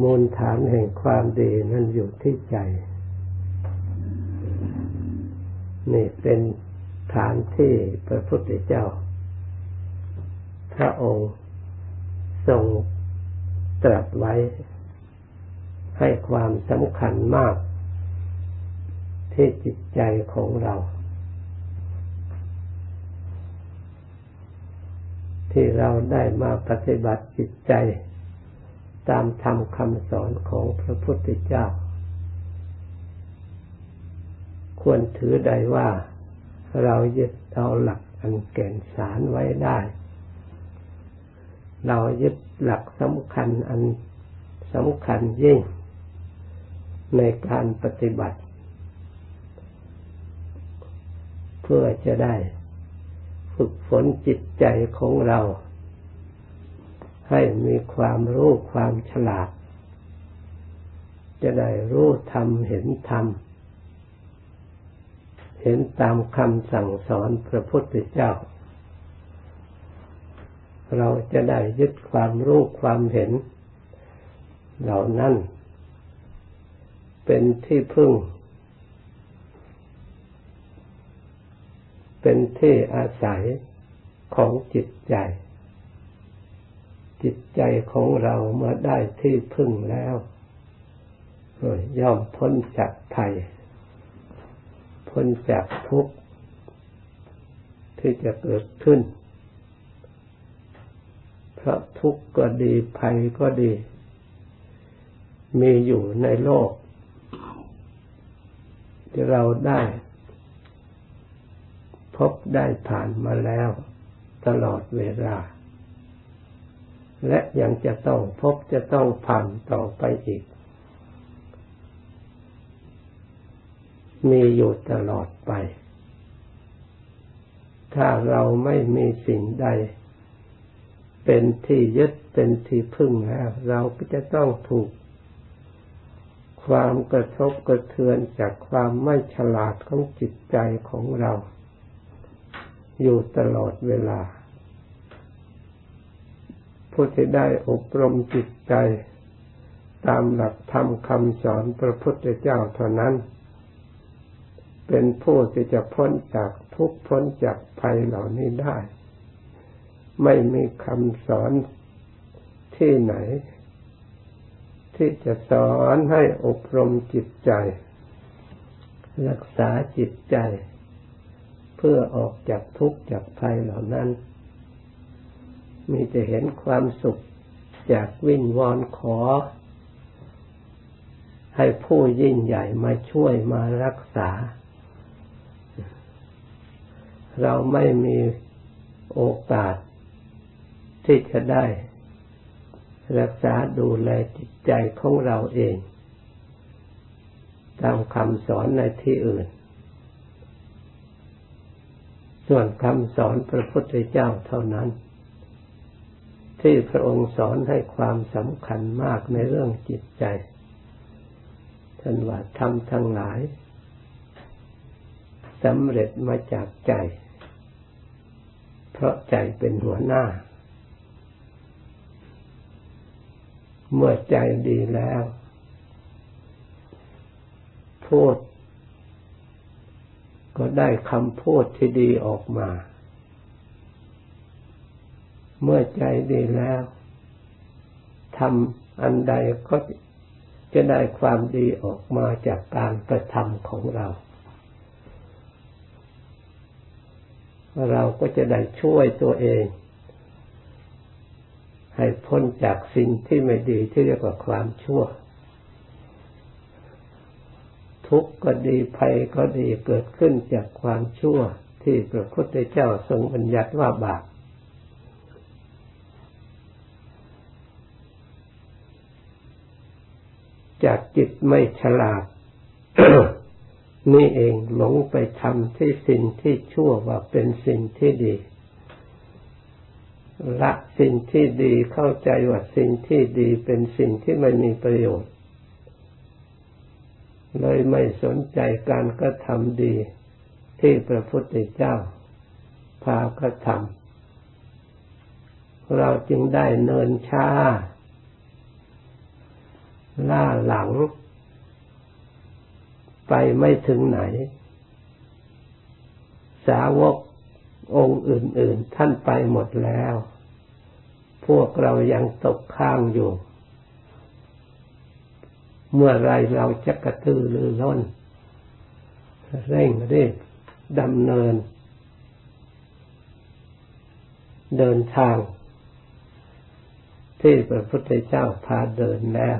มูลฐานแห่งความดีนั้นอยู่ที่ใจ นี่เป็นฐานที่พระพุทธเจ้า พระองค์ทรงตรัสไว้ ให้ความสำคัญมาก ที่จิตใจของเรา ที่เราได้มาปฏิบัติจิตใจ ตามธรรมคำสอนของพระพุทธเจ้า ควรถือใดว่า เรายึดเอาหลักอันแก่นสารไว้ได้ เรายึดหลักสำคัญอันสำคัญยิ่ง ในการปฏิบัติ เพื่อจะได้ ฝึกฝนจิตใจของเรา ให้มีความรู้ความฉลาด จะได้รู้ธรรมเห็นธรรม เห็นตามคำสั่งสอนพระพุทธเจ้า เราจะได้ยึดความรู้ความเห็น เหล่านั้น เป็นที่พึ่ง เป็นที่อาศัยของจิตใจ จิตใจของเราเมื่อได้ที่พึ่งแล้วย่อมพ้นจากภัย พ้นจากทุกข์ที่จะเกิดขึ้น เพราะทุกข์ก็ดีภัยก็ดี มีอยู่ในโลก ที่เราได้ พบได้ผ่านมาแล้ว ตลอดเวลา และยังจะต้องพบจะต้องผ่านต่อไปอีก มีอยู่ตลอดไป ถ้าเราไม่มีสิ่งใด เป็นที่ยึดเป็นที่พึ่งแล้วเราก็จะต้องถูก ความกระทบกระเทือนจากความไม่ฉลาดของจิตใจของเรา อยู่ตลอดเวลา ผู้ที่ได้อบรมจิตใจ ตามหลักธรรมคำสอนพระพุทธเจ้าเท่านั้น เป็นผู้ที่จะพ้นจากทุกพ้นจากภัยเหล่านี้ได้ ไม่มีคำสอนที่ไหน ที่จะสอนให้อบรมจิตใจ รักษาจิตใจ เพื่อออกจากทุกข์จากภัยเหล่านั้น มีแต่เห็นความสุขจากวิงวอนขอ ให้ผู้ยิ่งใหญ่มาช่วยมารักษา เราไม่มีโอกาส ที่จะได้ รักษาดูแลจิตใจของเราเอง ตามคำสอนในที่อื่น ส่วนคำสอนพระพุทธเจ้าเท่านั้น ที่พระองค์สอนให้ความสำคัญมากในเรื่องจิตใจ ท่านว่าทำทั้งหลายสำเร็จมาจากใจ เพราะใจเป็นหัวหน้า เมื่อใจดีแล้วพูดก็ได้คำพูดที่ดีออกมา เมื่อใจดีแล้วทำอันใดก็จะได้ความดีออกมาจากการกระทำของเรา เราก็จะได้ช่วยตัวเอง ให้พ้นจากสิ่งที่ไม่ดีที่เรียกว่าความชั่ว ทุกข์ก็ดีภัยก็ดีเกิดขึ้นจากความชั่วที่พระพุทธเจ้าทรงบัญญัติว่าบาป จากจิตไม่ฉลาด นี่เองหลงไปทำที่สิ่งที่ชั่วว่าเป็นสิ่งที่ดี ละสิ่งที่ดีเข้าใจว่าสิ่งที่ดีเป็นสิ่งที่ไม่มีประโยชน์ เลยไม่สนใจการกระทำดีที่พระพุทธเจ้า พากระทำเราจึงได้เนินช้า ล่าหลัง ไปไม่ถึงไหน สาวกองค์อื่น ๆ ท่านไปหมดแล้ว พวกเรายังตกข้างอยู่ เมื่อไรเราจะกระตือรือร้น เร่งรีบดำเนิน เดินทางที่พระพุทธเจ้าพาเดินแล้ว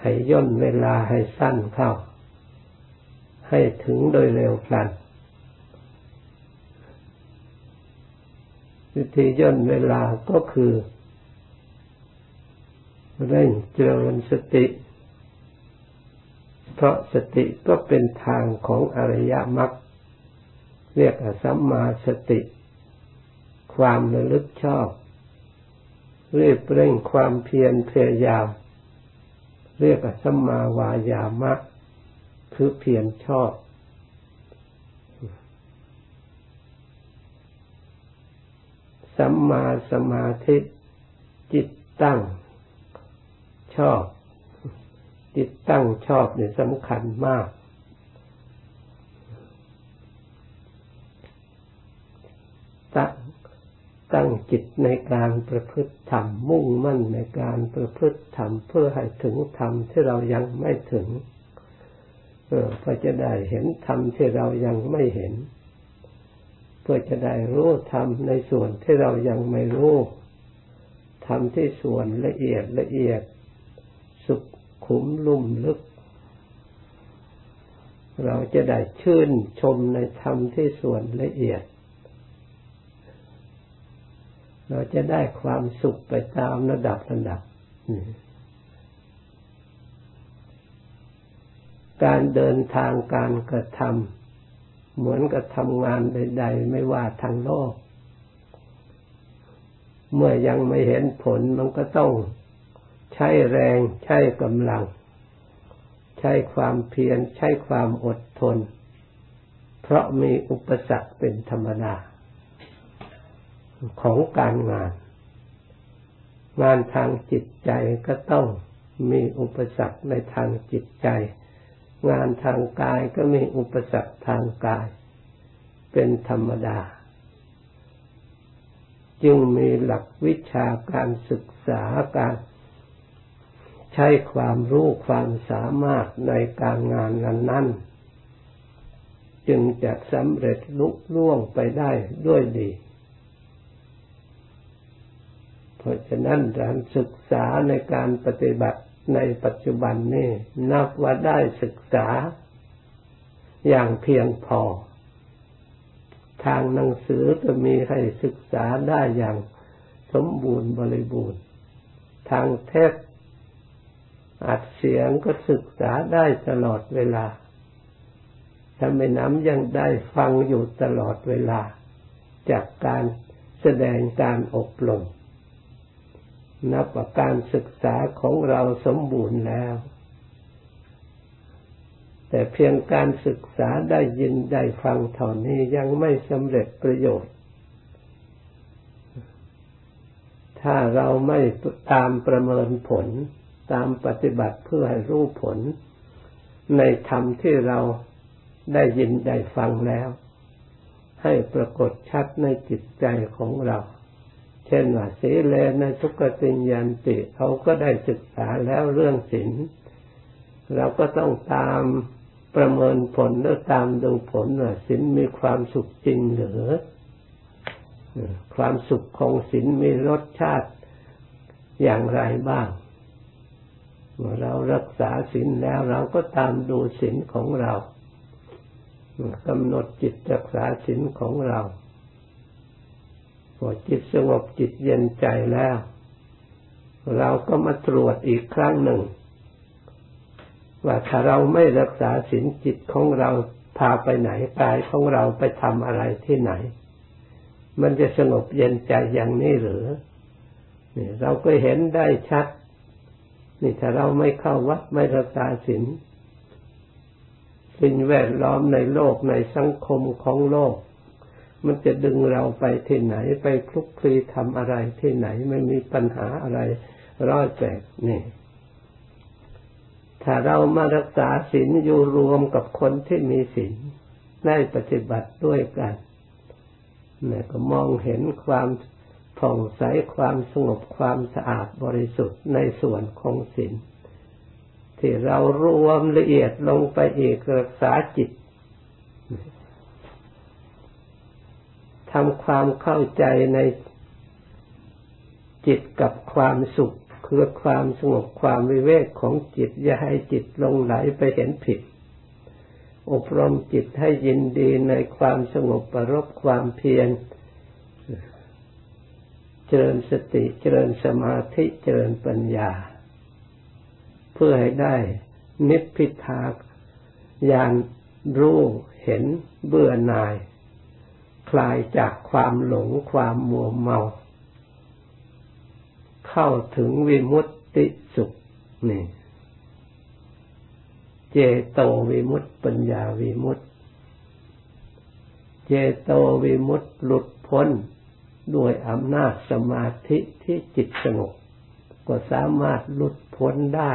ให้ย่นเวลาให้สั้นเข้า ให้ถึงโดยเร็วพลันวิธีย่นเวลาก็คือเร่งเจริญสติ เพราะสติก็เป็นทางของอริยมรรคเรียกสัมมาสติ ความระลึกชอบ เรียบเร่งความเพียรพยายาม เรียกสัมมาวายามะ คือเพียรชอบ สัมมาสมาธิจิตตั้งชอบ จิตตั้งชอบเนี่ยสำคัญมาก ตั้ง ตั้งจิตในการประพฤติธรรมมุ่งมั่นในการประพฤติธรรมเพื่อให้ถึงธรรมที่เรายังไม่ถึงเพื่อจะได้เห็นธรรมที่เรายังไม่เห็น เพื่อจะได้รู้ธรรมในส่วนที่เรายังไม่รู้ธรรมที่ส่วนละเอียดละเอียด สุขขุมลุ่มลึก เราจะได้ชื่นชมในธรรมที่ส่วนละเอียด เราจะได้ความสุขไปตามระดับระดับ การเดินทางการกระทำเหมือนกับทำงานใด ๆ ไม่ว่าทางโลก เมื่อยังไม่เห็นผลมันก็ต้องใช้แรงใช้กำลัง ใช้ความเพียรใช้ความอดทน เพราะมีอุปสรรคเป็นธรรมดา ของการงาน งานทางจิตใจก็ต้องมีอุปสรรคในทางจิตใจ งานทางกายก็มีอุปสรรคทางกาย เป็นธรรมดา จึงมีหลักวิชาการศึกษาการใช้ความรู้ความสามารถในการงานนั้นๆจึงจะสำเร็จลุล่วงไปได้ด้วยดี ราะฉะนั้นการศึกษาในการปฏิบัติในปัจจุบันนี้นับว่าได้ศึกษาอย่างเพียงพอ ทางหนังสือก็มีให้ศึกษาได้อย่างสมบูรณ์บริบูรณ์ ทางเทปอัดเสียงก็ศึกษาได้ตลอดเวลา ถ้าไม่น้ำยังได้ฟังอยู่ตลอดเวลา จากการแสดงการอบรม นับว่าการศึกษาของเราสมบูรณ์แล้ว แต่เพียงการศึกษาได้ยินได้ฟังเท่านี้ยังไม่สำเร็จประโยชน์ ถ้าเราไม่ตามประเมินผล ตามปฏิบัติเพื่อให้รู้ผล ในธรรมที่เราได้ยินได้ฟังแล้ว ให้ปรากฏชัดในจิตใจของเรา เช่นว่าสีเลนทุกติญญาณติเขาก็ได้ศึกษาแล้วเรื่องศีลเราก็ต้องตามประเมินผลแล้วตามดูผลว่าศีลมีความสุขจริงหรือความสุขของศีลมีรสชาติอย่างไรบ้างเมื่อเรารักษาศีลแล้วเราก็ตามดูศีลของเรากำหนดจิตรักษาศีลของเรา พอจิตสงบจิตเย็นใจแล้ว เราก็มาตรวจอีกครั้งหนึ่ง ว่าถ้าเราไม่รักษาศีลจิตของเราพาไปไหนกายของเราไปทำอะไรที่ไหน มันจะสงบเย็นใจอย่างนี้หรือนี่เราก็เห็นได้ชัด นี่ถ้าเราไม่เข้าวัดไม่รักษาศีลสิ่งแวดล้อมในโลกในสังคมของโลก มันจะดึงเราไปที่ไหน ไปคลุกคลีทำอะไรที่ไหน ไม่มีปัญหาอะไรร้อยแปดนี่ ถ้าเรามารักษาศีลอยู่รวมกับคนที่มีศีลได้ปฏิบัติด้วยกันนี่ก็มองเห็นความผ่องใสความสงบความสะอาดบริสุทธิ์ในส่วนของศีลที่เรารวมละเอียดลงไปอีกรักษาจิต ทำความเข้าใจในจิตกับความสุขคือความสงบความวิเวกของจิต อย่าให้จิตลงไหลไปเห็นผิด อบรมจิตให้ยินดีในความสงบประรบความเพียร เจริญสติเจริญสมาธิเจริญปัญญา เพื่อให้ได้นิพพิทายานรู้เห็นเบื่อหน่าย คลายจากความหลงความมัวเมา เข้าถึงวิมุตติสุขนี่ เจโตวิมุตติปัญญาวิมุตติ เจโตวิมุตติหลุดพ้นด้วยอำนาจสมาธิที่จิตสงบก็สามารถหลุดพ้นได้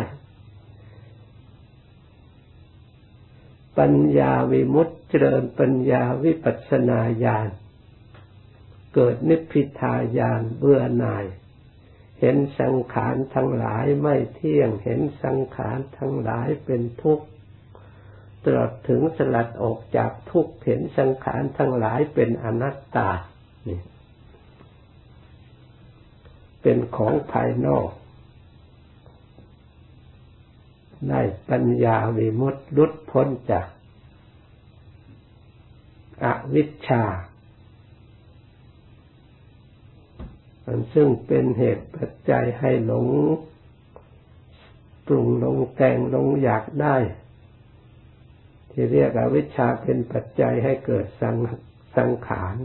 ปัญญาวิมุตติเจริญปัญญาวิปัสนาญาณเกิดนิพพิทายานเบื่อหน่าย เห็นสังขารทั้งหลายไม่เที่ยงเห็นสังขารทั้งหลายเป็นทุกข์ตรอดถึงสลัดออกจากทุกข์เห็นสังขารทั้งหลายเป็นอนัตตา เป็นของภายนอก ได้ปัญญาวิมุตติลุดพ้นจากอวิชชาอันซึ่งเป็นเหตุปัจจัยให้หลงปรุงหลงแต่งหลงอยากได้ ที่เรียกอวิชชาเป็นปัจจัยให้เกิดสังสังขาร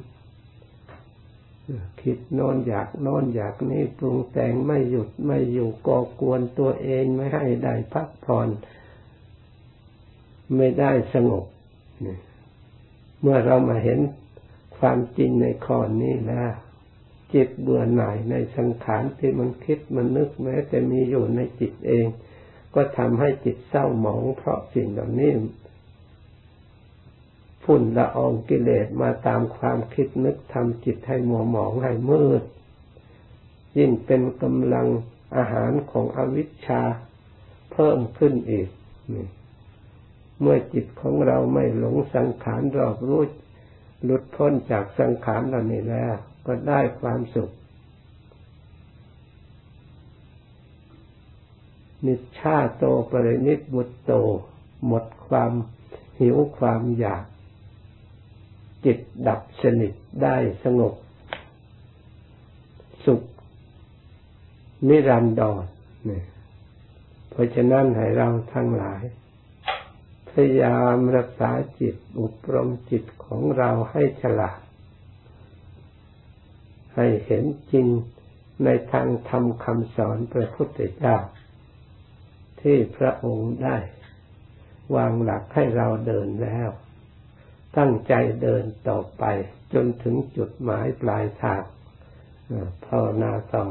คิดน้นอยากน้นอยากนี่ปรุงแต่งไม่หยุดไม่อยู่ก่อกวนตัวเองไม่ให้ได้พักผ่อนไม่ได้สงบเมื่อเรามาเห็นความจริงในข้อนี้แล้วจิตเบื่อหน่ายในสังขารที่มันคิดมันนึกแม้แต่มีอยู่ในจิตเอง ก็ทำให้จิตเศร้าหมองเพราะสิ่งเหล่านี้ ฝุ่นละอองกิเลสมาตามความคิดนึกทำจิตให้มัวหมองให้มืด ยิ่งเป็นกำลังอาหารของอวิชชาเพิ่มขึ้นอีก เมื่อจิตของเราไม่หลงสังขารรอบรู้หลุดพ้นจากสังขารเหล่านี้แล้ว ก็ได้ความสุข นิชาโตปรินิบุตโต หมดความหิวความอยาก จิตดับสนิทได้สงบ สุข นิรันดรเนี่ยเพราะฉะนั้นให้เราทั้งหลาย พยายามรักษาจิตอบรมจิตของเราให้ฉลาด ให้เห็นจริงในทางธรรมคำสอนพระพุทธเจ้า ที่พระองค์ได้ วางหลักให้เราเดินแล้ว ตั้งใจเดินต่อไป จนถึงจุดหมายปลายทางภาวนาต่อ